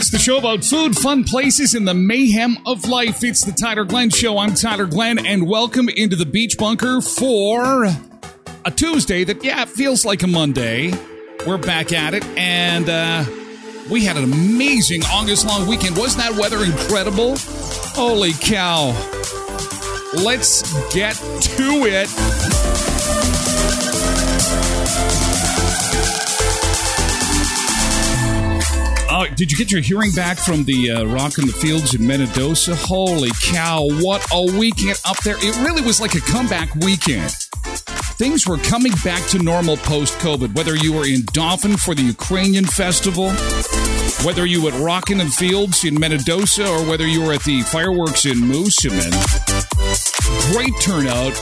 It's the show about food, fun places, and the mayhem of life. It's the Tyler Glenn Show. I'm Tyler Glenn, and welcome into the Beach Bunker for a Tuesday that, yeah, feels like a Monday. We're back at it, and uh, we had an amazing August long weekend. Wasn't that weather incredible? Holy cow. Let's get to it. Oh, did you get your hearing back from the uh, Rockin' the Fields in Minnedosa? Holy cow, what a weekend up there. It really was like a comeback weekend. Things were coming back to normal post COVID, whether you were in Dauphin for the Ukrainian festival, whether you were at Rockin' and Fields in Minnedosa, or whether you were at the fireworks in Moosomin. Great turnout,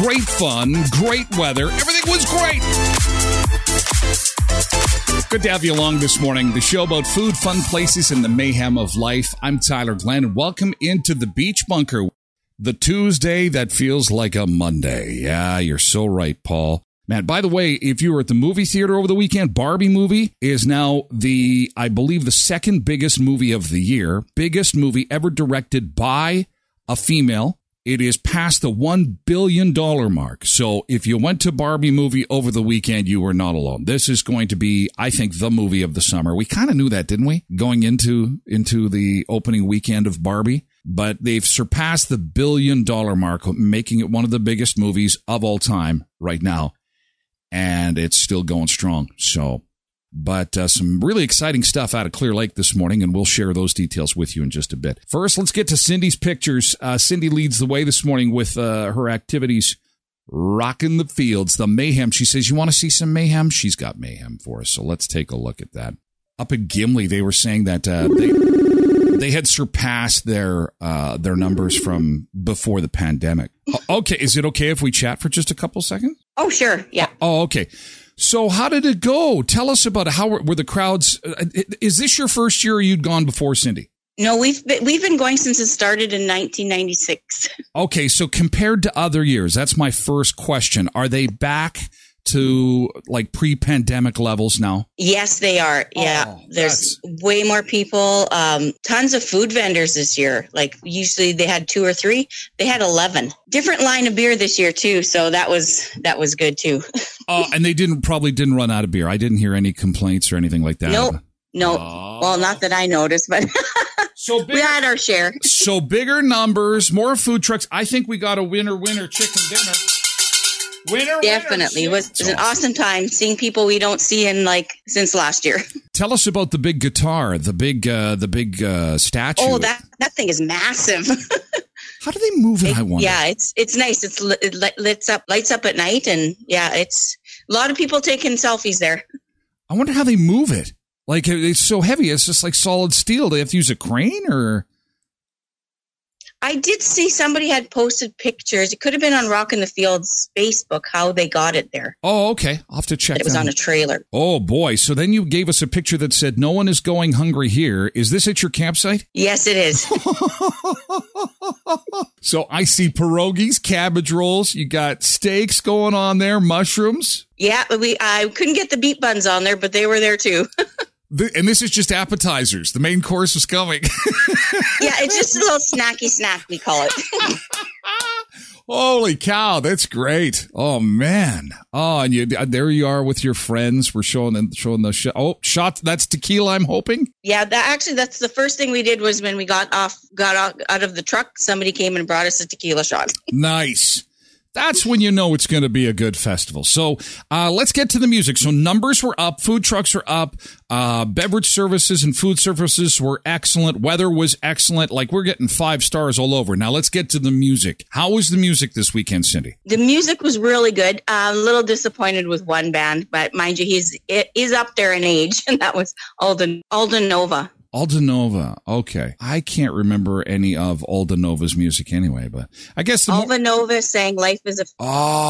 great fun, great weather. Everything was great. Good to have you along this morning. The show about food, fun places, and the mayhem of life. I'm Tyler Glenn, and welcome into the Beach Bunker. The Tuesday that feels like a Monday. Yeah, you're so right, Paul. Man, by the way, if you were at the movie theater over the weekend, Barbie movie is now the, I believe, the second biggest movie of the year. Biggest movie ever directed by a female. It is past the $1 billion mark. So if you went to Barbie movie over the weekend, you were not alone. This is going to be, I think, the movie of the summer. We kind of knew that, didn't we? Going into, into the opening weekend of Barbie. But they've surpassed the billion dollar mark, making it one of the biggest movies of all time right now. And it's still going strong. So but uh, some really exciting stuff out of Clear Lake this morning, and we'll share those details with you in just a bit. First, let's get to Cindy's pictures. Uh, Cindy leads the way this morning with uh, her activities rocking the fields, the mayhem. She says, You want to see some mayhem? She's got mayhem for us. So let's take a look at that. Up in Gimli, they were saying that uh, they. They had surpassed their uh, their numbers from before the pandemic. Okay, is it okay if we chat for just a couple seconds? Oh, sure. Yeah. Oh, okay. So how did it go? Tell us about it. How were, were the crowds? Uh, is this your first year or you'd gone before, Cindy? No, we've been, we've been going since it started in 1996. Okay, so compared to other years, that's my first question. Are they back to like pre-pandemic levels now? Yes, they are. Yeah, Oh, there's way more people. Um, tons of food vendors this year. Like usually they had two or three. They had 11. Different line of beer this year too. So that was that was good too. Oh, and they didn't probably didn't run out of beer. I didn't hear any complaints or anything like that. Nope. No, Oh. well, not that I noticed, but So we had our share. so bigger numbers, more food trucks. I think we got a winner winner chicken dinner. Winner, winner, Definitely, it was, it was an awesome time seeing people we don't see in like since last year. Tell us about the big guitar, the big uh the big uh statue. Oh, that that thing is massive. How do they move it? I wonder. Yeah, it's it's nice. It's lit, it lights up lights up at night, and yeah, it's a lot of people taking selfies there. I wonder how they move it. Like it's so heavy, it's just like solid steel. They have to use a crane or I did see somebody had posted pictures. It could have been on Rockin' the Fields Facebook how they got it there. Oh, okay. I'll have to check It was on a trailer. Oh boy. So then you gave us a picture that said no one is going hungry here. Is this at your campsite? Yes, it is. So I see pierogies, cabbage rolls, you got steaks going on there, mushrooms. yeah, we I couldn't get the beet buns on there, but they were there too. Th- And this is just appetizers. The main course is coming. yeah, it's just a little snacky snack we call it. Holy cow, that's great! Oh man, oh, and you uh, there you are with your friends. We're showing them showing the shot. Oh, shot. That's tequila. I'm hoping. yeah, that actually that's the first thing we did was when we got off got out, out of the truck, somebody came and brought us a tequila shot. Nice. That's when you know it's going to be a good festival. So uh, let's get to the music. So numbers were up, food trucks are up, uh, beverage services and food services were excellent. Weather was excellent. Like we're getting five stars all over. Now let's get to the music. How was the music this weekend, Cindy? The music was really good. A little disappointed with one band, but mind you, he's is up there in age, and that was Aldo Aldo Nova. Aldo Nova. Okay. I can't remember any of Aldo Nova's music anyway, but I guess the more- Aldo Nova sang "Life Is a."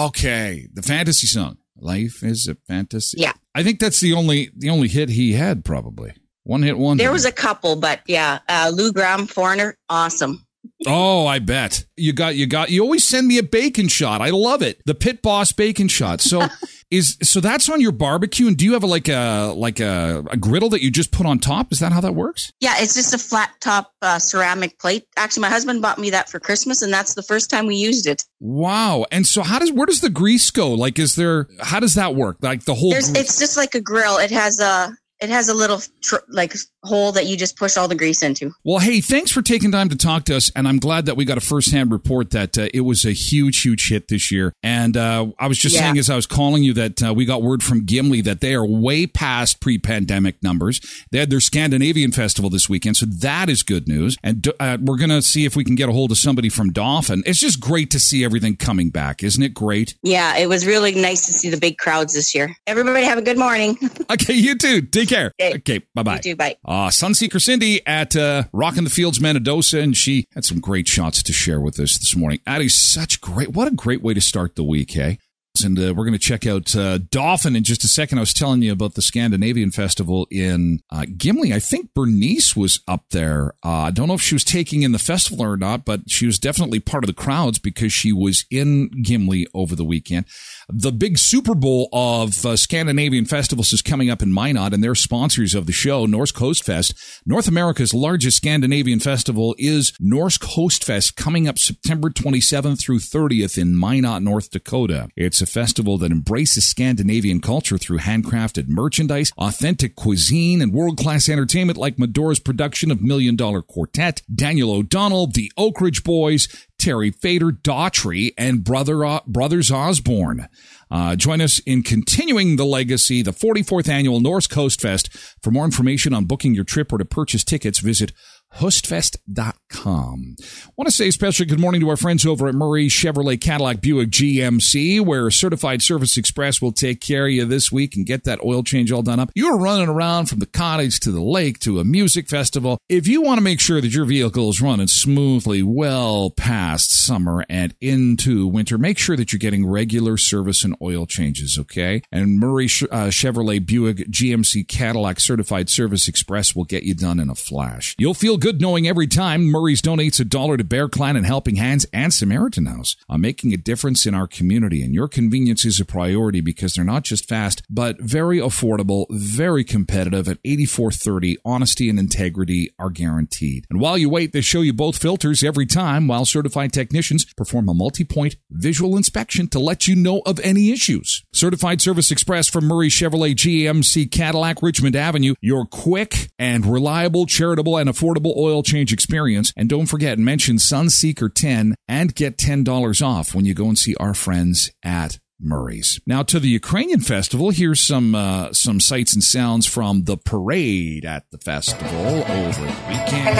Okay, the fantasy song. Life is a fantasy. Yeah. I think that's the only the only hit he had probably. One hit one. There was a couple, but yeah, uh, Lou Gramm, Foreigner, awesome. Oh, I bet. You got you got you always send me a bacon shot. I love it. The pit boss bacon shot. So Is so that's on your barbecue, and do you have a, like a like a, a griddle that you just put on top? Is that how that works? Yeah, it's just a flat top uh, ceramic plate. Actually, my husband bought me that for Christmas, and that's the first time we used it. Wow! And so, how does where does the grease go? Like, is there how does that work? Like the whole? it's just like a grill. It has a it has a little tr- like hole that you just push all the grease into. Well, hey, thanks for taking time to talk to us, and I'm glad that we got a firsthand report that uh, it was a huge, huge hit this year. And uh, I was just yeah. saying as I was calling you that uh, we got word from Gimli that they are way past pre-pandemic numbers. They had their Scandinavian festival this weekend, so that is good news. And uh, we're gonna see if we can get a hold of somebody from Dauphin. It's just great to see everything coming back, isn't it? Great. Yeah, it was really nice to see the big crowds this year. Everybody have a good morning. okay, you too. Take care. Okay, okay bye bye. Too. Bye. Uh, Sunseeker Cindy at uh, Rockin' the Fields, Minnedosa, and she had some great shots to share with us this morning. Addie's such great. What a great way to start the week, hey? And uh, we're going to check out uh, Dauphin in just a second. I was telling you about the Scandinavian Festival in uh, Gimli. I think Bernice was up there. Uh, I don't know if she was taking in the festival or not, but she was definitely part of the crowds because she was in Gimli over the weekend. The big Super Bowl of uh, Scandinavian festivals is coming up in Minot, and they're sponsors of the show, Norsk Høstfest. North America's largest Scandinavian festival is Norsk Høstfest, coming up September 27th through 30th in Minot, North Dakota. It's a festival that embraces Scandinavian culture through handcrafted merchandise, authentic cuisine, and world-class entertainment like Medora's production of Million Dollar Quartet, Daniel O'Donnell, the Oak Ridge Boys, Terry Fator, Daughtry, and Brother uh, Brothers Osborne. Uh, join us in continuing the legacy, the 44th annual Norsk Høstfest. For more information on booking your trip or to purchase tickets, visit hostfest.com. I want to say especially good morning to our friends over at Murray Chevrolet Cadillac Buick GMC, where Certified Service Express will take care of you this week and get that oil change all done up. You're running around from the cottage to the lake to a music festival. If you want to make sure that your vehicle is running smoothly well past summer and into winter, make sure that you're getting regular service and oil changes, okay? And Murray uh, Chevrolet Buick GMC Cadillac Certified Service Express will get you done in a flash. You'll feel good knowing every time Murray's donates a dollar to Bear Clan and Helping Hands and Samaritan House on making a difference in our community. And your convenience is a priority because they're not just fast, but very affordable, very competitive at 8430. Honesty and integrity are guaranteed. And while you wait, they show you both filters every time while certified technicians perform a multi-point visual inspection to let you know of any issues. Certified Service Express from Murray Chevrolet GMC Cadillac Richmond Avenue, your quick and reliable, charitable, and affordable oil change experience. And don't forget, mention Sunseeker 10 and get $10 off when you go and see our friends at Murray's. Now to the Ukrainian festival, here's some uh, some sights and sounds from the parade at the festival over the weekend.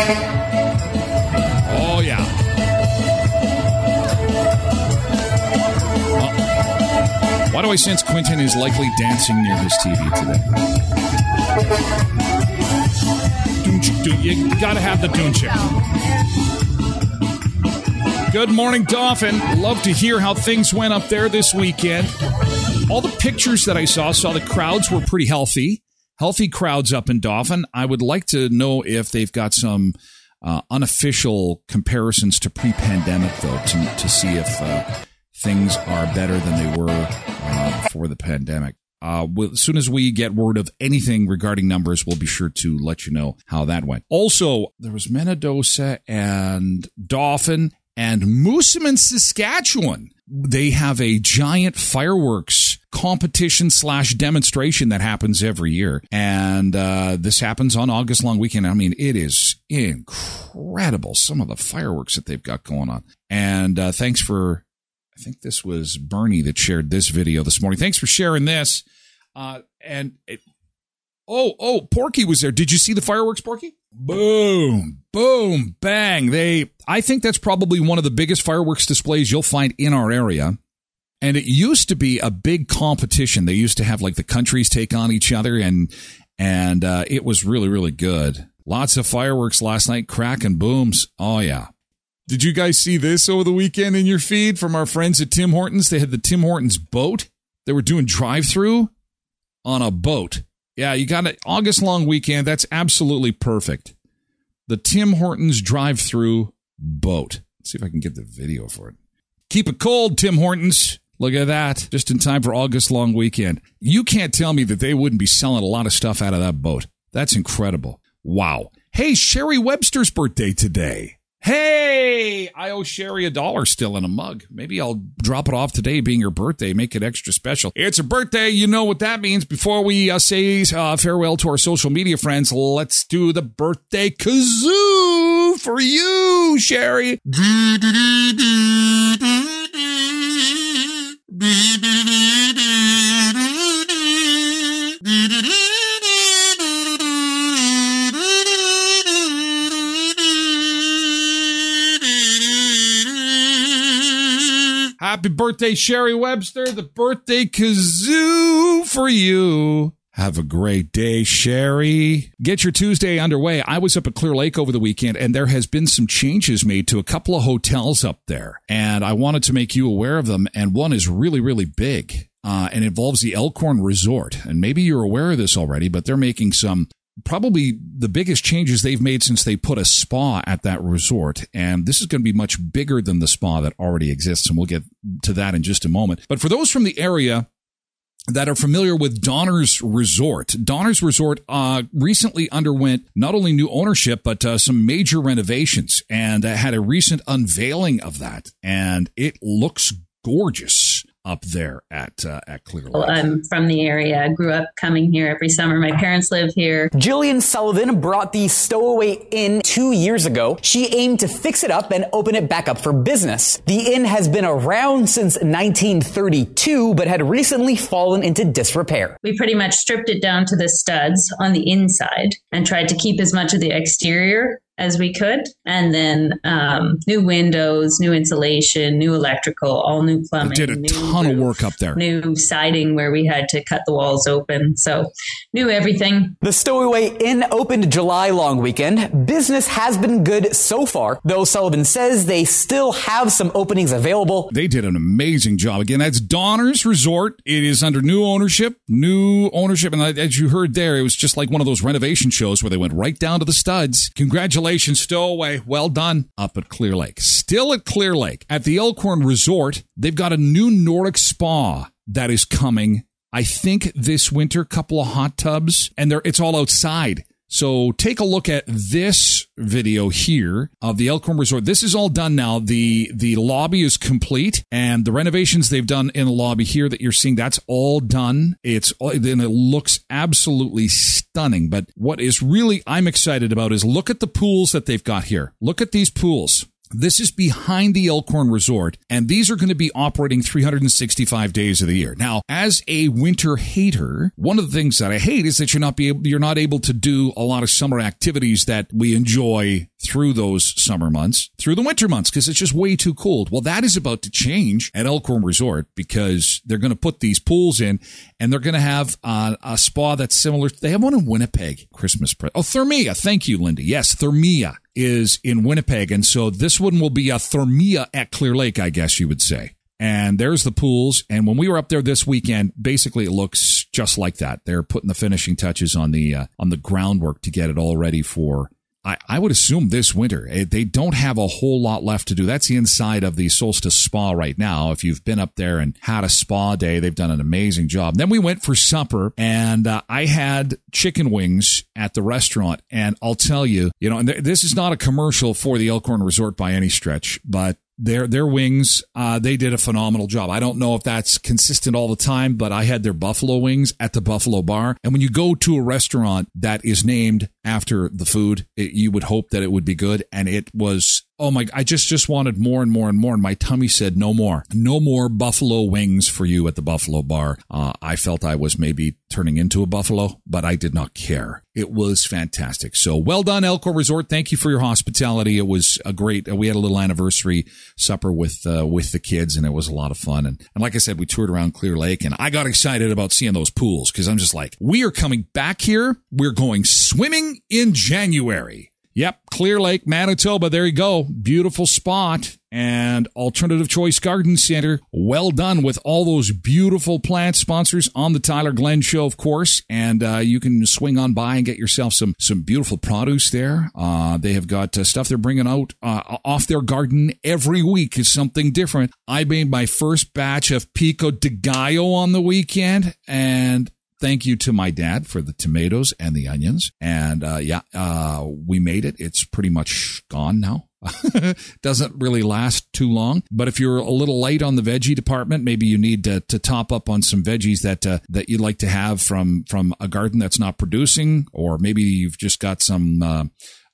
Oh yeah. Why do I sense Quentin is likely dancing near his TV today? You got to have the tune chip. Good morning, Dauphin. Love to hear how things went up there this weekend. All the pictures that I saw saw the crowds were pretty healthy. Healthy crowds up in Dauphin. I would like to know if they've got some uh, unofficial comparisons to pre-pandemic, though, to, to see if uh, things are better than they were uh, before the pandemic. Uh, as soon as we get word of anything regarding numbers, we'll be sure to let you know how that went. Also, there was Minnedosa and Dauphin and Moosomin, Saskatchewan. They have a giant fireworks competition slash demonstration that happens every year. And uh, this happens on August long weekend. I mean, it is incredible, some of the fireworks that they've got going on. And uh, thanks for I think this was Bernie that shared this video this morning. Thanks for sharing this. Uh, and it, oh, oh, Porky was there. Did you see the fireworks, Porky? Boom, boom, bang. They, I think that's probably one of the biggest fireworks displays you'll find in our area. And it used to be a big competition. They used to have like the countries take on each other and, and, uh, it was really, really good. Lots of fireworks last night, crack and booms. Oh, yeah. Did you guys see this over the weekend in your feed from our friends at Tim Hortons? They had the Tim Hortons boat. They were doing drive through on a boat. Yeah, you got an August long weekend. That's absolutely perfect. The Tim Hortons drive through boat. Let's see if I can get the video for it. Keep it cold, Tim Hortons. Look at that. Just in time for August long weekend. You can't tell me that they wouldn't be selling a lot of stuff out of that boat. That's incredible. Wow. Hey, Sherry Webster's birthday today. Hey, I owe Sherry a dollar still in a mug. Maybe I'll drop it off today being her birthday, make it extra special. It's her birthday. You know what that means. Before we uh, say uh, farewell to our social media friends, let's do the birthday kazoo for you, Sherry. Happy birthday, Sherry Webster. The birthday kazoo for you. Have a great day, Sherry. Get your Tuesday underway. I was up at Clear Lake over the weekend and there has been some changes made to a couple of hotels up there. And I wanted to make you aware of them. And one is really, really big. Uh, and involves the Elkhorn Resort. And maybe you're aware of this already, but they're making some probably the biggest changes they've made since they put a spa at that resort. And this is going to be much bigger than the spa that already exists. And we'll get to that in just a moment. But for those from the area, that are familiar with Donner's Resort. Donner's Resort uh, recently underwent not only new ownership, but uh, some major renovations and uh, had a recent unveiling of that. And it looks gorgeous up there at uh, at Clear Lake. Well, I'm from the area. I grew up coming here every summer. My parents live here. Jillian Sullivan brought the Stowaway Inn two years ago. She aimed to fix it up and open it back up for business. The inn has been around since 1932, but had recently fallen into disrepair. We pretty much stripped it down to the studs on the inside and tried to keep as much of the exterior as we could. And then um, new windows, new insulation, new electrical, all new plumbing. They did a ton roof, of work up there. New siding where we had to cut the walls open. So new everything. The Stowaway Inn opened July long weekend. Business has been good so far, though Sullivan says they still have some openings available. They did an amazing job. Again, that's Donner's Resort. It is under new ownership, new ownership. And as you heard there, it was just like one of those renovation shows where they went right down to the studs. Congratulations Congratulations, Stowaway. Well done up at Clear Lake. Still at Clear Lake. At the Elkhorn Resort, they've got a new Nordic spa that is coming. I think this winter, couple of hot tubs, and it's all outside. So take a look at this video here of the Elkhorn Resort. This is all done now. The the lobby is complete and the renovations they've done in the lobby here that you're seeing, that's all done. It's then it looks absolutely stunning. But what is really I'm excited about is look at the pools that they've got here. Look at these pools. This is behind the Elkhorn Resort, and these are going to be operating 365 days of the year. Now, as a winter hater, one of the things that I hate is that you're not be able, you're not able to do a lot of summer activities that we enjoy through those summer months, through the winter months, because it's just way too cold. Well, that is about to change at Elkhorn Resort because they're going to put these pools in and they're going to have uh, a spa that's similar. They have one in Winnipeg, Christmas present. Oh, Thermëa. Thank you, Linda. Yes, Thermëa is in Winnipeg. And so this one will be a Thermëa at Clear Lake, I guess you would say. And there's the pools. And when we were up there this weekend, basically it looks just like that. They're putting the finishing touches on the uh, on the groundwork to get it all ready for I, I would assume this winter. Eh, they don't have a whole lot left to do. That's the inside of the Solstice Spa right now. If you've been up there and had a spa day, they've done an amazing job. Then we went for supper and uh, I had chicken wings at the restaurant. And I'll tell you, you know, and th- this is not a commercial for the Elkhorn Resort by any stretch, but their their wings uh, they did a phenomenal job. I don't know if that's consistent all the time but i had their buffalo wings at the buffalo bar. And when you go to a restaurant that is named after the food it, you would hope that it would be good. And it was oh my, I just, just wanted more and more and more. And my tummy said, no more, no more buffalo wings for you at the buffalo bar. Uh, I felt I was maybe turning into a buffalo, but I did not care. It was fantastic. So well done, Elkhorn Resort. Thank you for your hospitality. It was a great, we had a little anniversary supper with, uh, with the kids and it was a lot of fun. And, and like I said, we toured around Clear Lake and I got excited about seeing those pools because I'm just like, we are coming back here. We're going swimming in January. Yep, Clear Lake, Manitoba. There you go. Beautiful spot. And Alternative Choice Garden Center. Well done with all those beautiful plant sponsors on the Tyler Glenn Show, of course. And uh, you can swing on by and get yourself some some beautiful produce there. Uh, they have got uh, stuff they're bringing out uh, off their garden every week is something different. I made my first batch of pico de gallo on the weekend, and thank you to my dad for the tomatoes and the onions. And uh, yeah, uh, we made it. It's pretty much gone now. Doesn't really last too long. But if you're a little light on the veggie department, maybe you need to, to top up on some veggies that uh, that you'd like to have from from a garden that's not producing, or maybe you've just got some. Uh,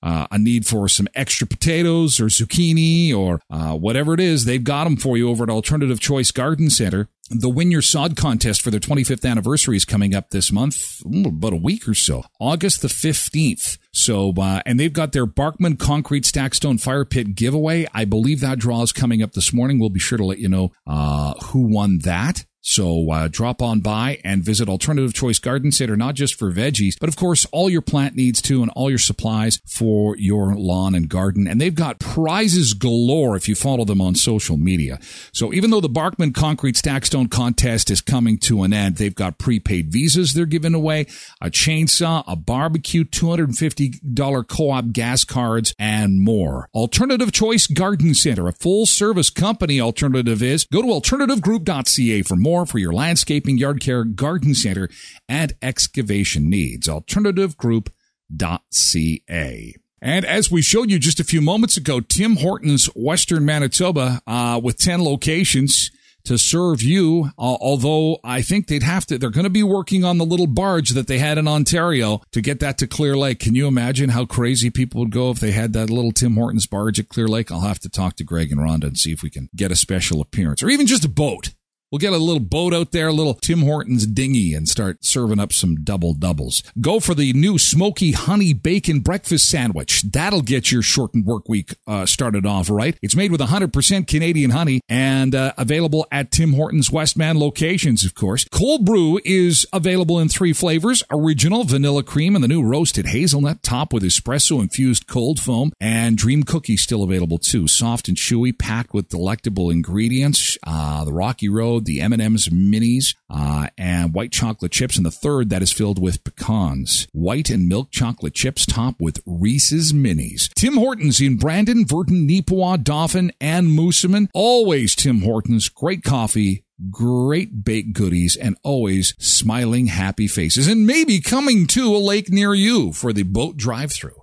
uh, a need for some extra potatoes or zucchini or uh, whatever it is, they've got them for you over at Alternative Choice Garden Center. The Win Your Sod contest for their 25th anniversary is coming up this month, about a week or so, August the 15th. So, uh, and they've got their Barkman Concrete Stackstone Fire Pit giveaway. I believe that draw is coming up this morning. We'll be sure to let you know uh, who won that. So uh, drop on by and visit Alternative Choice Garden Center, not just for veggies, but of course all your plant needs too and all your supplies for your lawn and garden. And they've got prizes galore if you follow them on social media. So even though the Barkman Concrete Stackstone contest is coming to an end, they've got prepaid visas they're giving away, a chainsaw, a barbecue, $250 co-op gas cards, and more. Alternative Choice Garden Center, a full service company alternative is. Go to alternativegroup.ca for more more for your landscaping, yard care, garden center, and excavation needs. AlternativeGroup.ca. And as we showed you just a few moments ago, Tim Hortons, Western Manitoba, uh, with 10 locations to serve you. Uh, although I think they'd have to, they're going to be working on the little barge that they had in Ontario to get that to Clear Lake. Can you imagine how crazy people would go if they had that little Tim Hortons barge at Clear Lake? I'll have to talk to Greg and Rhonda and see if we can get a special appearance or even just a boat. We'll get a little boat out there, a little Tim Hortons dinghy, and start serving up some double doubles. Go for the new smoky honey bacon breakfast sandwich. That'll get your shortened work week uh, started off right. It's made with 100% Canadian honey and uh, available at Tim Hortons Westman locations, of course. Cold brew is available in three flavors: original vanilla cream and the new roasted hazelnut, top with espresso infused cold foam, and dream cookie still available too. Soft and chewy, packed with delectable ingredients. Uh, the Rocky Road the M&M's minis, uh, and white chocolate chips, and the third that is filled with pecans. White and milk chocolate chips topped with Reese's minis. Tim Hortons in Brandon, Virden, Neepawa, Dauphin, and Moosomin. Always Tim Hortons. Great coffee, great baked goodies, and always smiling, happy faces. And maybe coming to a lake near you for the boat drive through.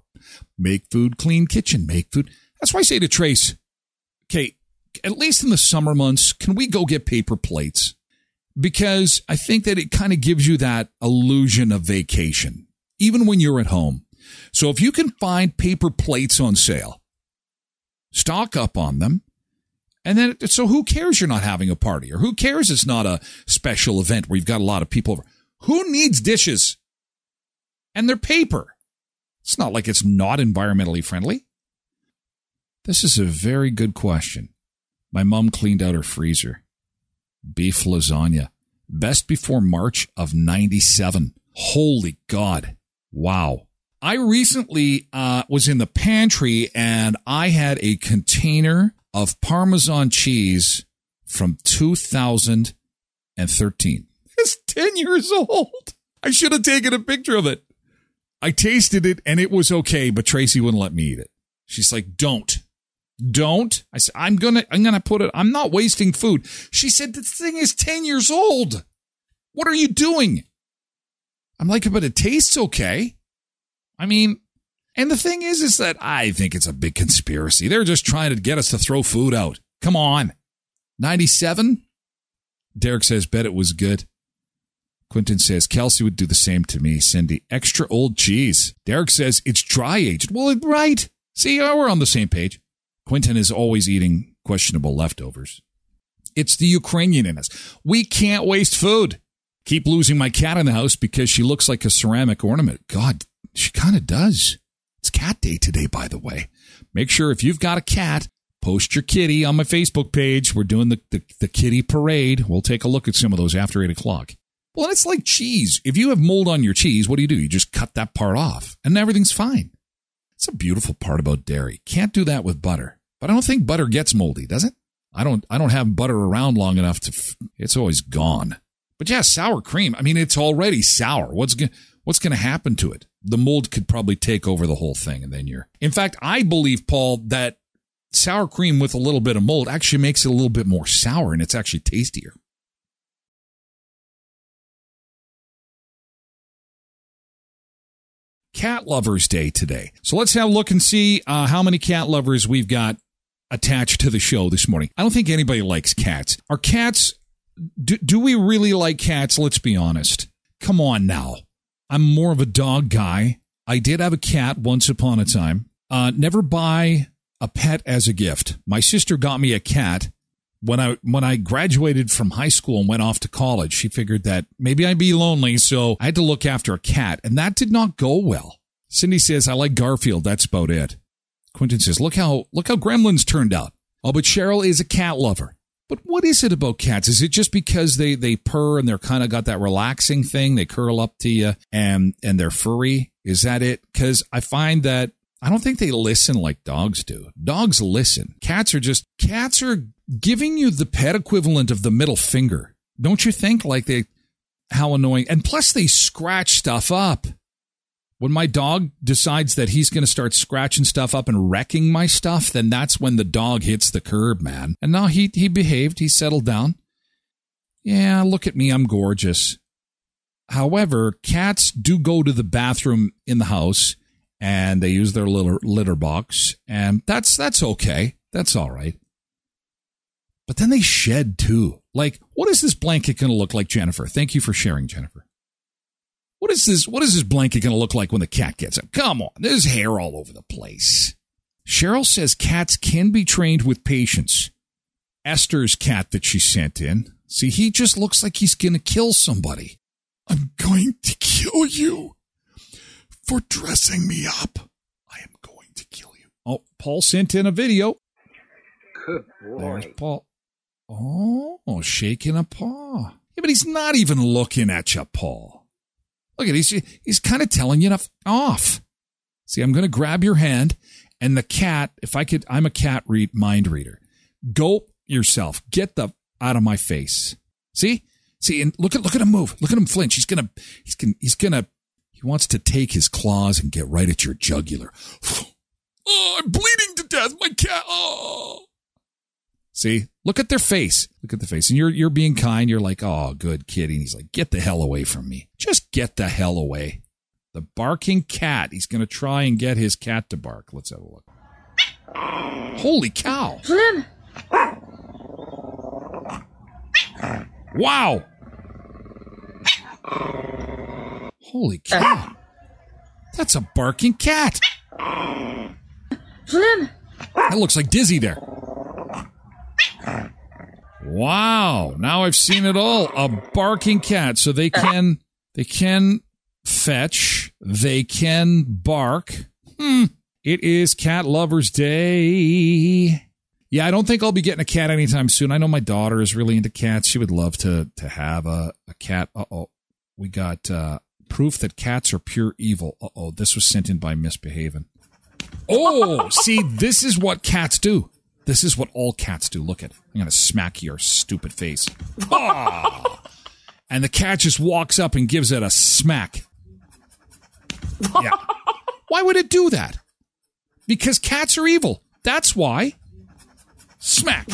Make food, clean kitchen, make food. That's why I say to Trace, Kate, at least in the summer months, can we go get paper plates? Because I think that it kind of gives you that illusion of vacation, even when you're at home. So if you can find paper plates on sale, stock up on them. And then, so who cares you're not having a party or who cares it's not a special event where you've got a lot of people over? Who needs dishes? And they're paper. It's not like it's not environmentally friendly. This is a very good question. My mom cleaned out her freezer. Beef lasagna. Best before March of 97. Holy God. Wow. I recently uh, was in the pantry and I had a container of Parmesan cheese from 2013. It's 10 years old. I should have taken a picture of it. I tasted it and it was okay, but Tracy wouldn't let me eat it. She's like, don't. Don't. I said, I'm gonna, I'm gonna put it, I'm not wasting food. She said, this thing is 10 years old. What are you doing? I'm like, but it tastes okay. I mean, and the thing is, is that I think it's a big conspiracy. They're just trying to get us to throw food out. Come on. 97? Derek says, bet it was good. Quentin says, Kelsey would do the same to me, Cindy. Extra old cheese. Derek says, it's dry aged. Well, right. See, we're on the same page. Quentin is always eating questionable leftovers. It's the Ukrainian in us. We can't waste food. Keep losing my cat in the house because she looks like a ceramic ornament. God, she kind of does. It's cat day today, by the way. Make sure if you've got a cat, post your kitty on my Facebook page. We're doing the, the, the kitty parade. We'll take a look at some of those after eight o'clock. Well, it's like cheese. If you have mold on your cheese, what do you do? You just cut that part off and everything's fine. It's a beautiful part about dairy. Can't do that with butter. But I don't think butter gets moldy, does it? I don't I don't have butter around long enough to f- it's always gone. But yeah, sour cream. I mean, it's already sour. What's what's going to happen to it? The mold could probably take over the whole thing and then you're In fact, I believe Paul that sour cream with a little bit of mold actually makes it a little bit more sour and it's actually tastier. Cat Lovers Day today. So let's have a look and see uh, how many cat lovers we've got attached to the show this morning. I don't think anybody likes cats. Are cats, do, do we really like cats? Let's be honest. Come on now. I'm more of a dog guy. I did have a cat once upon a time. Uh, never buy a pet as a gift. My sister got me a cat when I when I graduated from high school and went off to college, she figured that maybe I'd be lonely, so I had to look after a cat, and that did not go well. Cindy says, I like Garfield, that's about it. Quentin says, Look how look how Gremlins turned out. Oh, but Cheryl is a cat lover. But what is it about cats? Is it just because they they purr and they're kind of got that relaxing thing? They curl up to you and and they're furry. Is that it? Because I find that I don't think they listen like dogs do. Dogs listen. Cats are just cats are giving you the pet equivalent of the middle finger. Don't you think? Like they, how annoying. And plus they scratch stuff up. When my dog decides that he's going to start scratching stuff up and wrecking my stuff, then that's when the dog hits the curb, man. And now he, he behaved. He settled down. Yeah, look at me. I'm gorgeous. However, cats do go to the bathroom in the house and they use their litter, litter box and that's, that's okay. That's all right. But then they shed too. Like, what is this blanket going to look like, Jennifer? Thank you for sharing, Jennifer. What is this? What is this blanket going to look like when the cat gets up? Come on, there's hair all over the place. Cheryl says cats can be trained with patience. Esther's cat that she sent in. See, he just looks like he's going to kill somebody. I'm going to kill you for dressing me up. I am going to kill you. Oh, Paul sent in a video. Good boy. There's Paul. Oh, shaking a paw. Yeah, but he's not even looking at you, Paul. Look at he's he's kind of telling you f- off. See, I'm going to grab your hand, and the cat. If I could, I'm a cat read mind reader. Go yourself. Get the out of my face. See, see, and look at look at him move. Look at him flinch. He's gonna he's gonna he's gonna he wants to take his claws and get right at your jugular. Oh, I'm bleeding to death. My cat. Oh. See, look at their face. Look at the face. And you're, you're being kind. You're like, oh, good kitty. And he's like, get the hell away from me. Just get the hell away. The barking cat. He's going to try and get his cat to bark. Let's have a look. Holy cow. Flynn! Wow. Holy cow. Uh. That's a barking cat. Flynn! That looks like Dizzy there. Wow. Now I've seen it all. A barking cat. So they can they can fetch. They can bark. Hmm. It is Cat Lovers Day. Yeah, I don't think I'll be getting a cat anytime soon. I know my daughter is really into cats. She would love to to have a, a cat. Uh oh. We got uh, proof that cats are pure evil. Uh oh. This was sent in by Misbehaving. Oh, see, this is what cats do. This is what all cats do. Look at it. I'm going to smack your stupid face. Ah! and the cat just walks up and gives it a smack. Yeah. Why would it do that? Because cats are evil. That's why. Smack.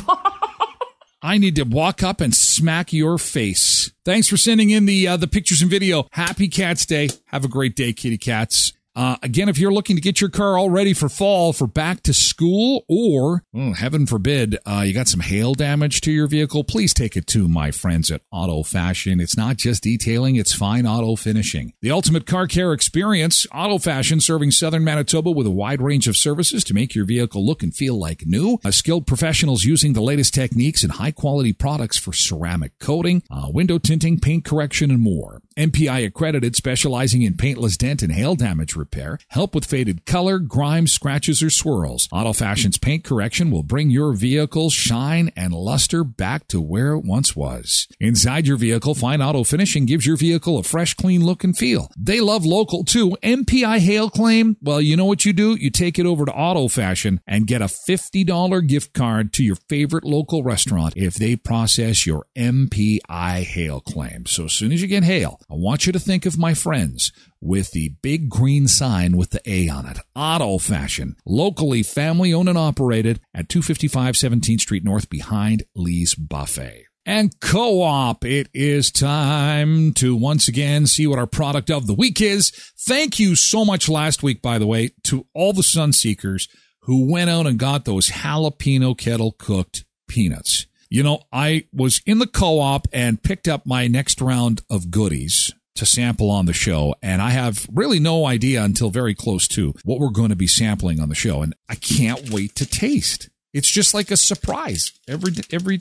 I need to walk up and smack your face. Thanks for sending in the uh, the pictures and video. Happy Cats Day. Have a great day, kitty cats. Uh, again, if you're looking to get your car all ready for fall, for back to school, or oh, heaven forbid, uh, you got some hail damage to your vehicle, please take it to my friends at Auto Fashion. It's not just detailing, it's fine auto finishing. The ultimate car care experience, Auto Fashion serving southern Manitoba with a wide range of services to make your vehicle look and feel like new. Uh, skilled professionals using the latest techniques and high quality products for ceramic coating, uh, window tinting, paint correction, and more. MPI accredited, specializing in paintless dent and hail damage repair, help with faded color, grime, scratches, or swirls. Auto Fashion's paint correction will bring your vehicle's shine and luster back to where it once was. Inside your vehicle, Fine Auto Finishing gives your vehicle a fresh, clean look and feel. They love local too. MPI hail claim, well, you know what you do? You take it over to Auto Fashion and get a $50 gift card to your favorite local restaurant if they process your MPI hail claim. So as soon as you get hail, I want you to think of my friends with the big green sign with the A on it. Auto Fashion, locally family owned and operated at 255 17th Street North behind Lee's Buffet. And co op, it is time to once again see what our product of the week is. Thank you so much last week, by the way, to all the Sun Seekers who went out and got those jalapeno kettle cooked peanuts. You know, I was in the co op and picked up my next round of goodies to sample on the show. And I have really no idea until very close to what we're going to be sampling on the show. And I can't wait to taste. It's just like a surprise every, every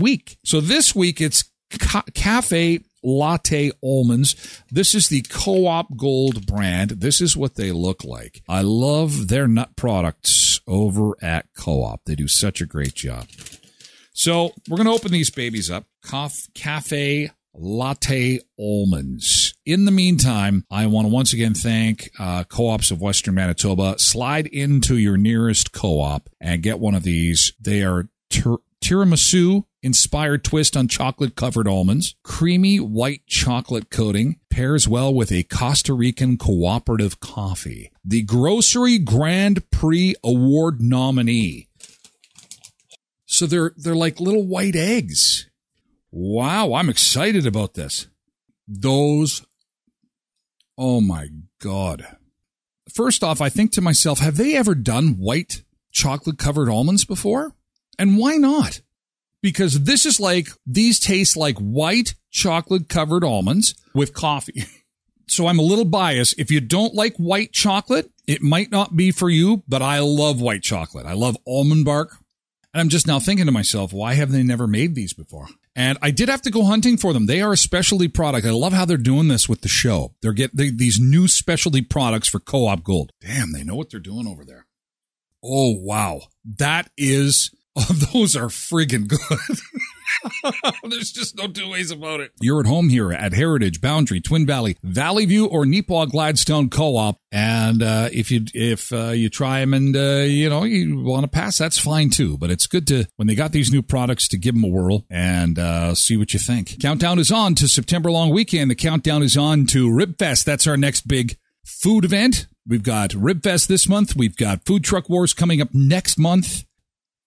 week. So this week it's ca- cafe latte almonds. This is the Co-op Gold brand. This is what they look like. I love their nut products over at Co-op. They do such a great job. So we're going to open these babies up. Cof- cafe latte almonds. In the meantime, I want to once again thank uh, co-ops of Western Manitoba. Slide into your nearest co-op and get one of these. They are tiramisu inspired twist on chocolate covered almonds. Creamy white chocolate coating pairs well with a Costa Rican cooperative coffee. The Grocery Grand Prix Award nominee. So they're they're like little white eggs. Wow, I'm excited about this. Those Oh my god. First off, I think to myself, have they ever done white chocolate covered almonds before? And why not? Because this is like, these taste like white chocolate covered almonds with coffee. so I'm a little biased. If you don't like white chocolate, it might not be for you, but I love white chocolate. I love almond bark. And I'm just now thinking to myself, why have they never made these before? And I did have to go hunting for them. They are a specialty product. I love how they're doing this with the show. They're getting these new specialty products for Co-op Gold. Damn, they know what they're doing over there. Oh, wow. That is Oh, those are friggin' good. There's just no two ways about it. You're at home here at Heritage, Boundary, Twin Valley, Valley View, or Neepawa Gladstone Co-op. And uh, if you if uh, you try them and uh, you know you want to pass, that's fine too. But it's good to when they got these new products to give them a whirl and uh, see what you think. Countdown is on to September long weekend. The countdown is on to Ribfest. That's our next big food event. We've got Ribfest this month. We've got Food Truck Wars coming up next month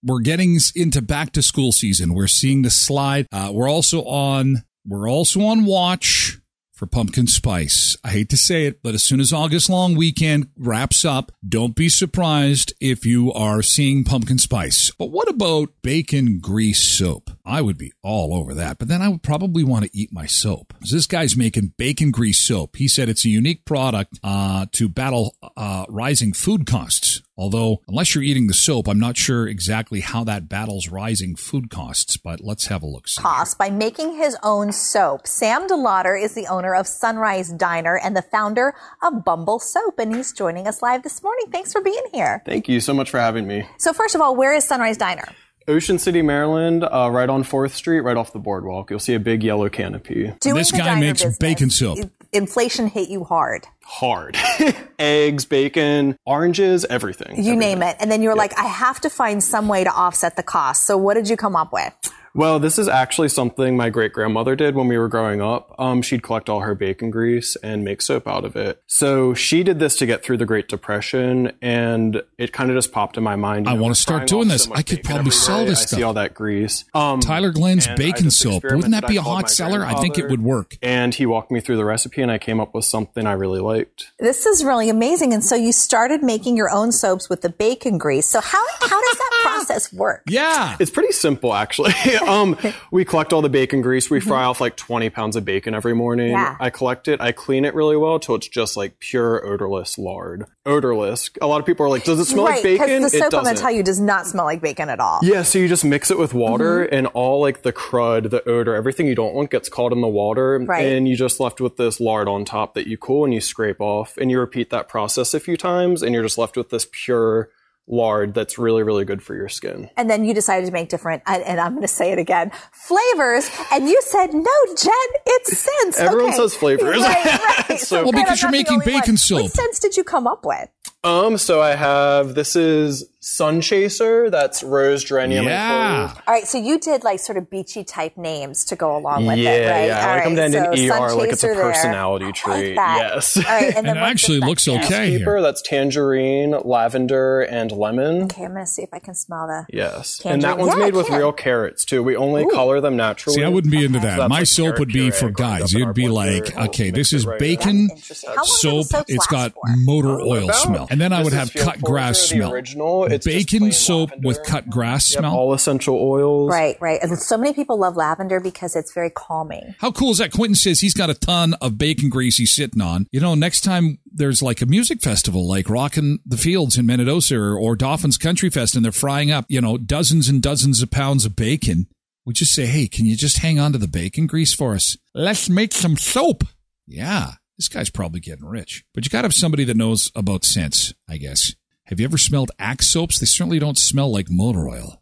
we're getting into back to school season. We're seeing the slide. Uh, we're also on, we're also on watch for pumpkin spice. I hate to say it, but as soon as August long weekend wraps up, don't be surprised if you are seeing pumpkin spice. But what about bacon grease soap? I would be all over that, but then I would probably want to eat my soap. This guy's making bacon grease soap. He said it's a unique product uh, to battle uh, rising food costs. Although, unless you're eating the soap, I'm not sure exactly how that battles rising food costs, but let's have a look. Cost by making his own soap. Sam DeLauder is the owner of Sunrise Diner and the founder of Bumble Soap, and he's joining us live this morning. Thanks for being here. Thank you so much for having me. So, first of all, where is Sunrise Diner? Ocean City, Maryland, uh, right on 4th Street, right off the boardwalk. You'll see a big yellow canopy. Doing this guy makes business, bacon soap. Inflation hit you hard. Hard. Eggs, bacon, oranges, everything. You everything. name it. And then you're like, I have to find some way to offset the cost. So, what did you come up with? Well, this is actually something my great grandmother did when we were growing up. Um, she'd collect all her bacon grease and make soap out of it. So she did this to get through the Great Depression, and it kind of just popped in my mind. I know, wanna start doing this. so I could probably sell day. this I stuff. see all that grease. Um, Tyler Glenn's bacon soap. Wouldn't that be a I called hot seller? I think it would work. And he walked me through the recipe, and I came up with something I really liked. This is really amazing. And so you started making your own soaps with the bacon grease. So how, how does that process work? Yeah. It's pretty simple, actually. um, we collect all the bacon grease. We fry off like 20 pounds of bacon every morning. Yeah. I collect it. I clean it really well till it's just like pure odorless lard. Odorless. A lot of people are like, does it smell right, like bacon? the soap I'm doesn't. going to tell you does not smell like bacon at all. Yeah, so you just mix it with water Mm-hmm. and all like the crud, the odor, everything you don't want gets caught in the water. Right. And you just left with this lard on top that you cool and you scrape off. And you repeat that process a few times and you're just left with this pure lard that's really, really good for your skin. And then you decided to make different, and, and I'm going to say it again, flavors. And you said, no, Jen, it's scents. Everyone Okay. says flavors. Right, right. So- Well, because you're making only one. bacon soap. What scents did you come up with? Um, so I have this is Sun Chaser. That's rose geranium. Yeah. and clove. All right, so you did like sort of beachy type names to go along with yeah, it, right? yeah. All I like them to end in ER, like it's a Chaser there. personality I trait. like that. Yes. All right, and And then it actually looks okay Keeper, here. that's tangerine, lavender, and lemon. Okay, I'm going to see if I can smell the. Yes. Tangerine. And that one's Yeah, made with real carrots too. We only color them naturally. See, I wouldn't be into that. That's My soap would be for guys. It'd be like, okay, this is bacon Interesting. How long do the soap. It's got motor oil smell. And then I would have cut grass Forester, the smell. original. It's Bacon soap lavender. with cut grass Yep, smell. all essential oils. Right, right. And so many people love lavender because it's very calming. How cool is that? Quentin says he's got a ton of bacon grease he's sitting on. You know, next time there's like a music festival like Rockin' the Fields in Minnedosa or, or Dauphin's Country Fest and they're frying up, you know, dozens and dozens of pounds of bacon, we just say, hey, can you just hang on to the bacon grease for us? Let's make some soap. Yeah, this guy's probably getting rich. But you got to have somebody that knows about scents, I guess. Have you ever smelled Axe soaps? They certainly don't smell like motor oil.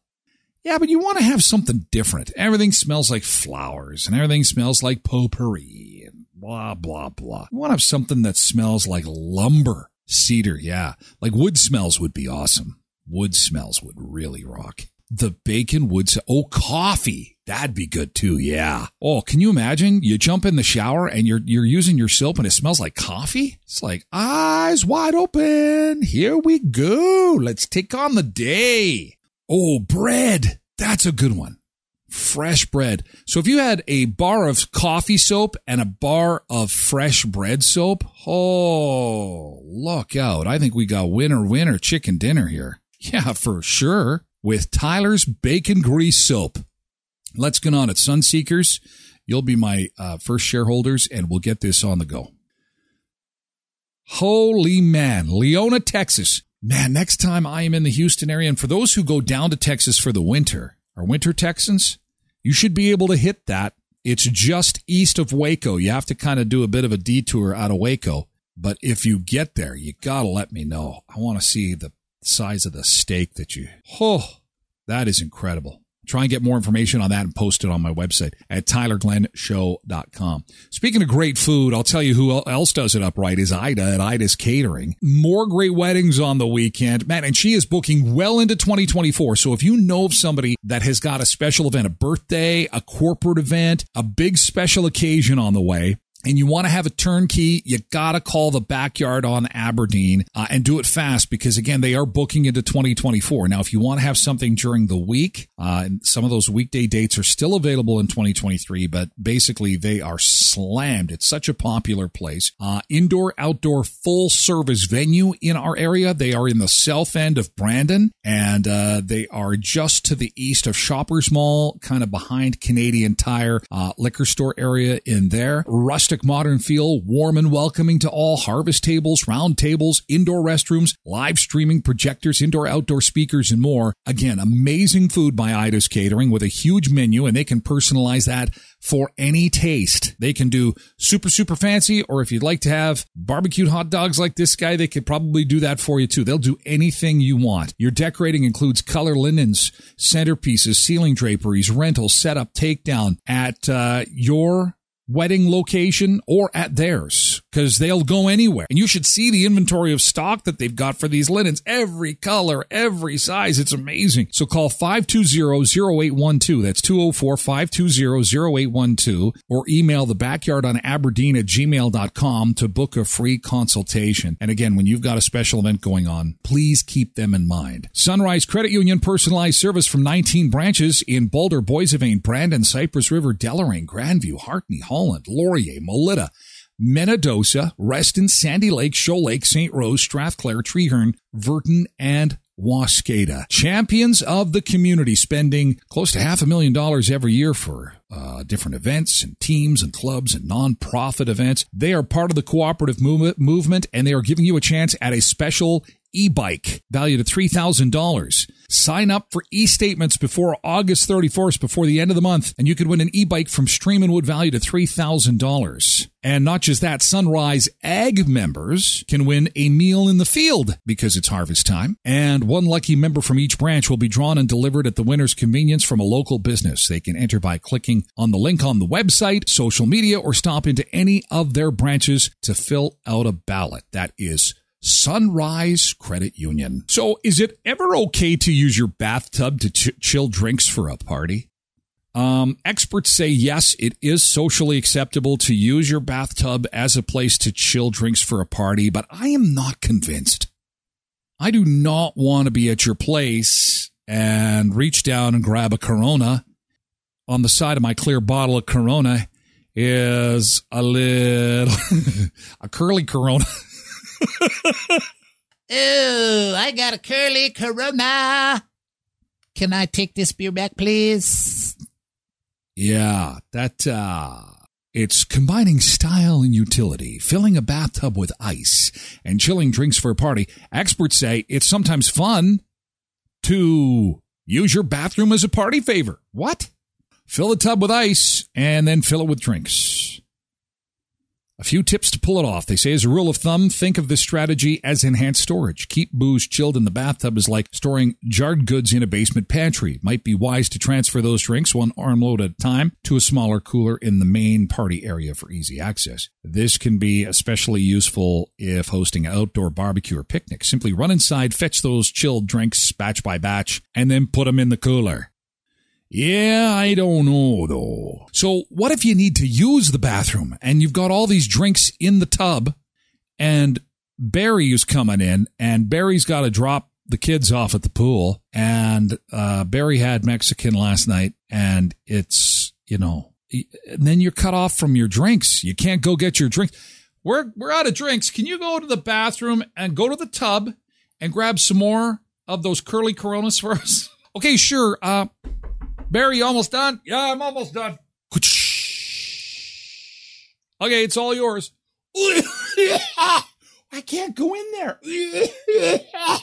Yeah, but you want to have something different. Everything smells like flowers and everything smells like potpourri and blah, blah, blah. You want to have something that smells like lumber. Cedar, yeah. Like wood smells would be awesome. Wood smells would really rock. The bacon would, s- oh, coffee. That'd be good too. Yeah. Oh, can you imagine? You jump in the shower and you're, you're using your soap and it smells like coffee. It's like eyes wide open. Here we go. Let's take on the day. Oh, bread. That's a good one. Fresh bread. So if you had a bar of coffee soap and a bar of fresh bread soap, oh, look out. I think we got winner, winner chicken dinner here. Yeah, for sure. With Tyler's Bacon Grease Soap. Let's get on it. Sunseekers, you'll be my uh, first shareholders and we'll get this on the go. Holy man, Leona, Texas. Man, next time I am in the Houston area, and for those who go down to Texas for the winter, are winter Texans, you should be able to hit that. It's just east of Waco. You have to kind of do a bit of a detour out of Waco. But if you get there, you gotta let me know. I want to see the size of the steak that you. Oh, that is incredible. Try and get more information on that and post it on my website at tylerglenshow.com. Speaking of great food, I'll tell you who else does it upright is Aida at Aida's Catering. More great weddings on the weekend. Man, and she is booking well into 2024. So if you know of somebody that has got a special event, a birthday, a corporate event, a big special occasion on the way, and you want to have a turnkey, you got to call the backyard on Aberdeen uh, and do it fast because, again, they are booking into 2024. Now, if you want to have something during the week, uh, some of those weekday dates are still available in 2023, but basically they are slammed. It's such a popular place. Uh, indoor, outdoor, full service venue in our area. They are in the south end of Brandon and uh, they are just to the east of Shoppers Mall, kind of behind Canadian Tire uh, liquor store area in there. Rustic modern feel, warm and welcoming to all. Harvest tables, round tables, indoor restrooms, live streaming projectors, indoor outdoor speakers, and more. Again, amazing food by Aida's Catering with a huge menu, and they can personalize that for any taste. They can do super, super fancy, or if you'd like to have barbecued hot dogs like this guy, they could probably do that for you too. They'll do anything you want. Your decorating includes color linens, centerpieces, ceiling draperies, rental, setup, takedown at uh, your wedding location or at theirs because they'll go anywhere. And you should see the inventory of stock that they've got for these linens. Every color, every size. It's amazing. So call 520-0812. That's 204-520-0812 or email the backyard on Aberdeen at gmail.com to book a free consultation. And again, when you've got a special event going on, please keep them in mind. Sunrise Credit Union personalized service from 19 branches in Baldur, Boissevain, Brandon, Cypress River, Deloraine, Grandview, Hartney, Holland, Laurier, Melita, Minnedosa, Reston, Sandy Lake, Shoal Lake, St. Rose, Strathclair, Treherne, Virden, and Waskada, champions of the community, spending close to half a million dollars every year for uh, different events and teams and clubs and nonprofit events. They are part of the cooperative movement, movement and they are giving you a chance at a special e-bike valued at $3,000. Sign up for e-statements before August 31st, before the end of the month, and you could win an e-bike from Stream and Wood valued at $3,000. And not just that, Sunrise Ag members can win a meal in the field because it's harvest time. And one lucky member from each branch will be drawn and delivered at the winner's convenience from a local business. They can enter by clicking on the link on the website, social media, or stop into any of their branches to fill out a ballot. That is Sunrise Credit Union. So, is it ever okay to use your bathtub to ch- chill drinks for a party? Um, experts say yes, it is socially acceptable to use your bathtub as a place to chill drinks for a party, but I am not convinced. I do not want to be at your place and reach down and grab a Corona. On the side of my clear bottle of Corona is a little, a curly Corona. oh, I got a curly Corona. Can I take this beer back, please? Yeah, that, uh, it's combining style and utility, filling a bathtub with ice and chilling drinks for a party. Experts say it's sometimes fun to use your bathroom as a party favor. What? Fill the tub with ice and then fill it with drinks. A few tips to pull it off. They say, as a rule of thumb, think of this strategy as enhanced storage. Keep booze chilled in the bathtub is like storing jarred goods in a basement pantry. Might be wise to transfer those drinks one armload at a time to a smaller cooler in the main party area for easy access. This can be especially useful if hosting an outdoor barbecue or picnic. Simply run inside, fetch those chilled drinks batch by batch, and then put them in the cooler. Yeah, I don't know though. So what if you need to use the bathroom and you've got all these drinks in the tub and Barry's coming in and Barry's got to drop the kids off at the pool and uh, Barry had Mexican last night and it's, you know, and then you're cut off from your drinks. You can't go get your drinks. We're, we're out of drinks. Can you go to the bathroom and go to the tub and grab some more of those curly coronas for us? okay, sure. Uh, Barry, you almost done? Yeah, I'm almost done. Okay, it's all yours. I can't go in there. I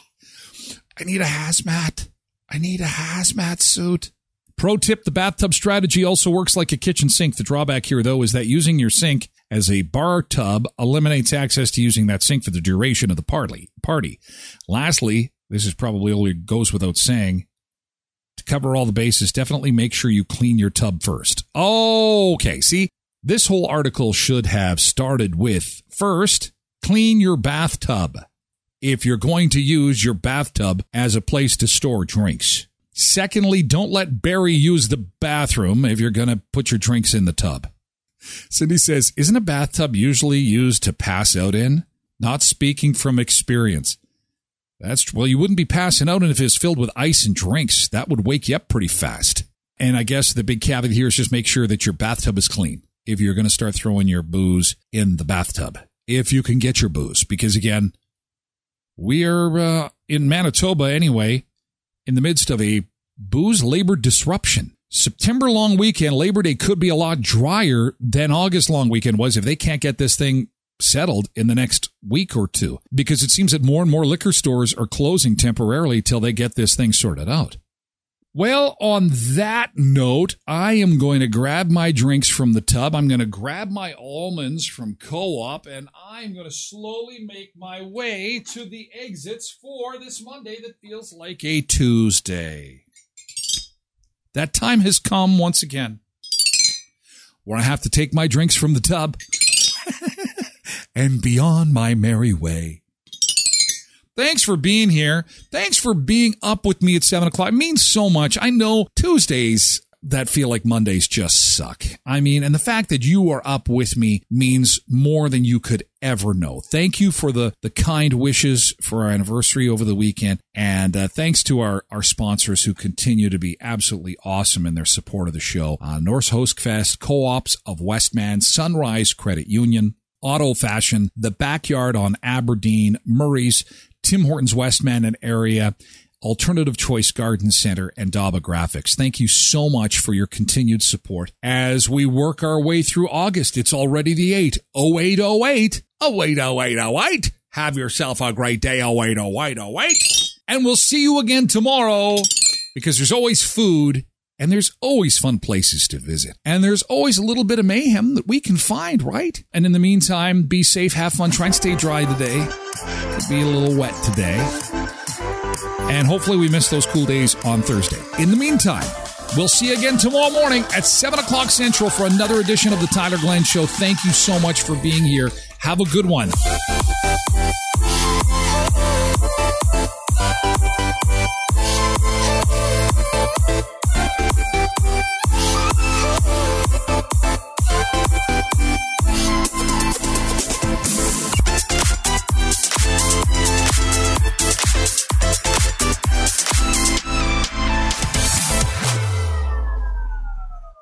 need a hazmat. I need a hazmat suit. Pro tip the bathtub strategy also works like a kitchen sink. The drawback here, though, is that using your sink as a bar tub eliminates access to using that sink for the duration of the party. Party. Lastly, this is probably only goes without saying cover all the bases, definitely make sure you clean your tub first. Okay, see, this whole article should have started with first, clean your bathtub if you're going to use your bathtub as a place to store drinks. Secondly, don't let Barry use the bathroom if you're going to put your drinks in the tub. Cindy says, Isn't a bathtub usually used to pass out in? Not speaking from experience. That's well, you wouldn't be passing out, and if it's filled with ice and drinks, that would wake you up pretty fast. And I guess the big caveat here is just make sure that your bathtub is clean if you're going to start throwing your booze in the bathtub. If you can get your booze, because again, we are uh, in Manitoba anyway, in the midst of a booze labor disruption. September long weekend, Labor Day could be a lot drier than August long weekend was if they can't get this thing settled in the next week or two because it seems that more and more liquor stores are closing temporarily till they get this thing sorted out. Well, on that note, I am going to grab my drinks from the tub. I'm going to grab my almonds from Co op, and I'm going to slowly make my way to the exits for this Monday that feels like a Tuesday. That time has come once again where I have to take my drinks from the tub and be on my merry way. Thanks for being here. Thanks for being up with me at seven o'clock. It means so much. I know Tuesdays that feel like Mondays just suck. I mean, and the fact that you are up with me means more than you could ever know. Thank you for the, the kind wishes for our anniversary over the weekend. And uh, thanks to our, our sponsors who continue to be absolutely awesome in their support of the show. Uh, Norsk Høstfest, Co-ops of Westman, Sunrise Credit Union, Auto Fashion, The Backyard on Aberdeen, Murray's, Tim Hortons Westman and area, Alternative Choice Garden Center, and Daba Graphics. Thank you so much for your continued support as we work our way through August. It's already the 8. 0808. 080808. Have yourself a great day. 080808. And we'll see you again tomorrow because there's always food and there's always fun places to visit. And there's always a little bit of mayhem that we can find, right? And in the meantime, be safe, have fun, try and stay dry today. Be a little wet today. And hopefully we miss those cool days on Thursday. In the meantime, we'll see you again tomorrow morning at 7 o'clock Central for another edition of the Tyler Glen Show. Thank you so much for being here. Have a good one.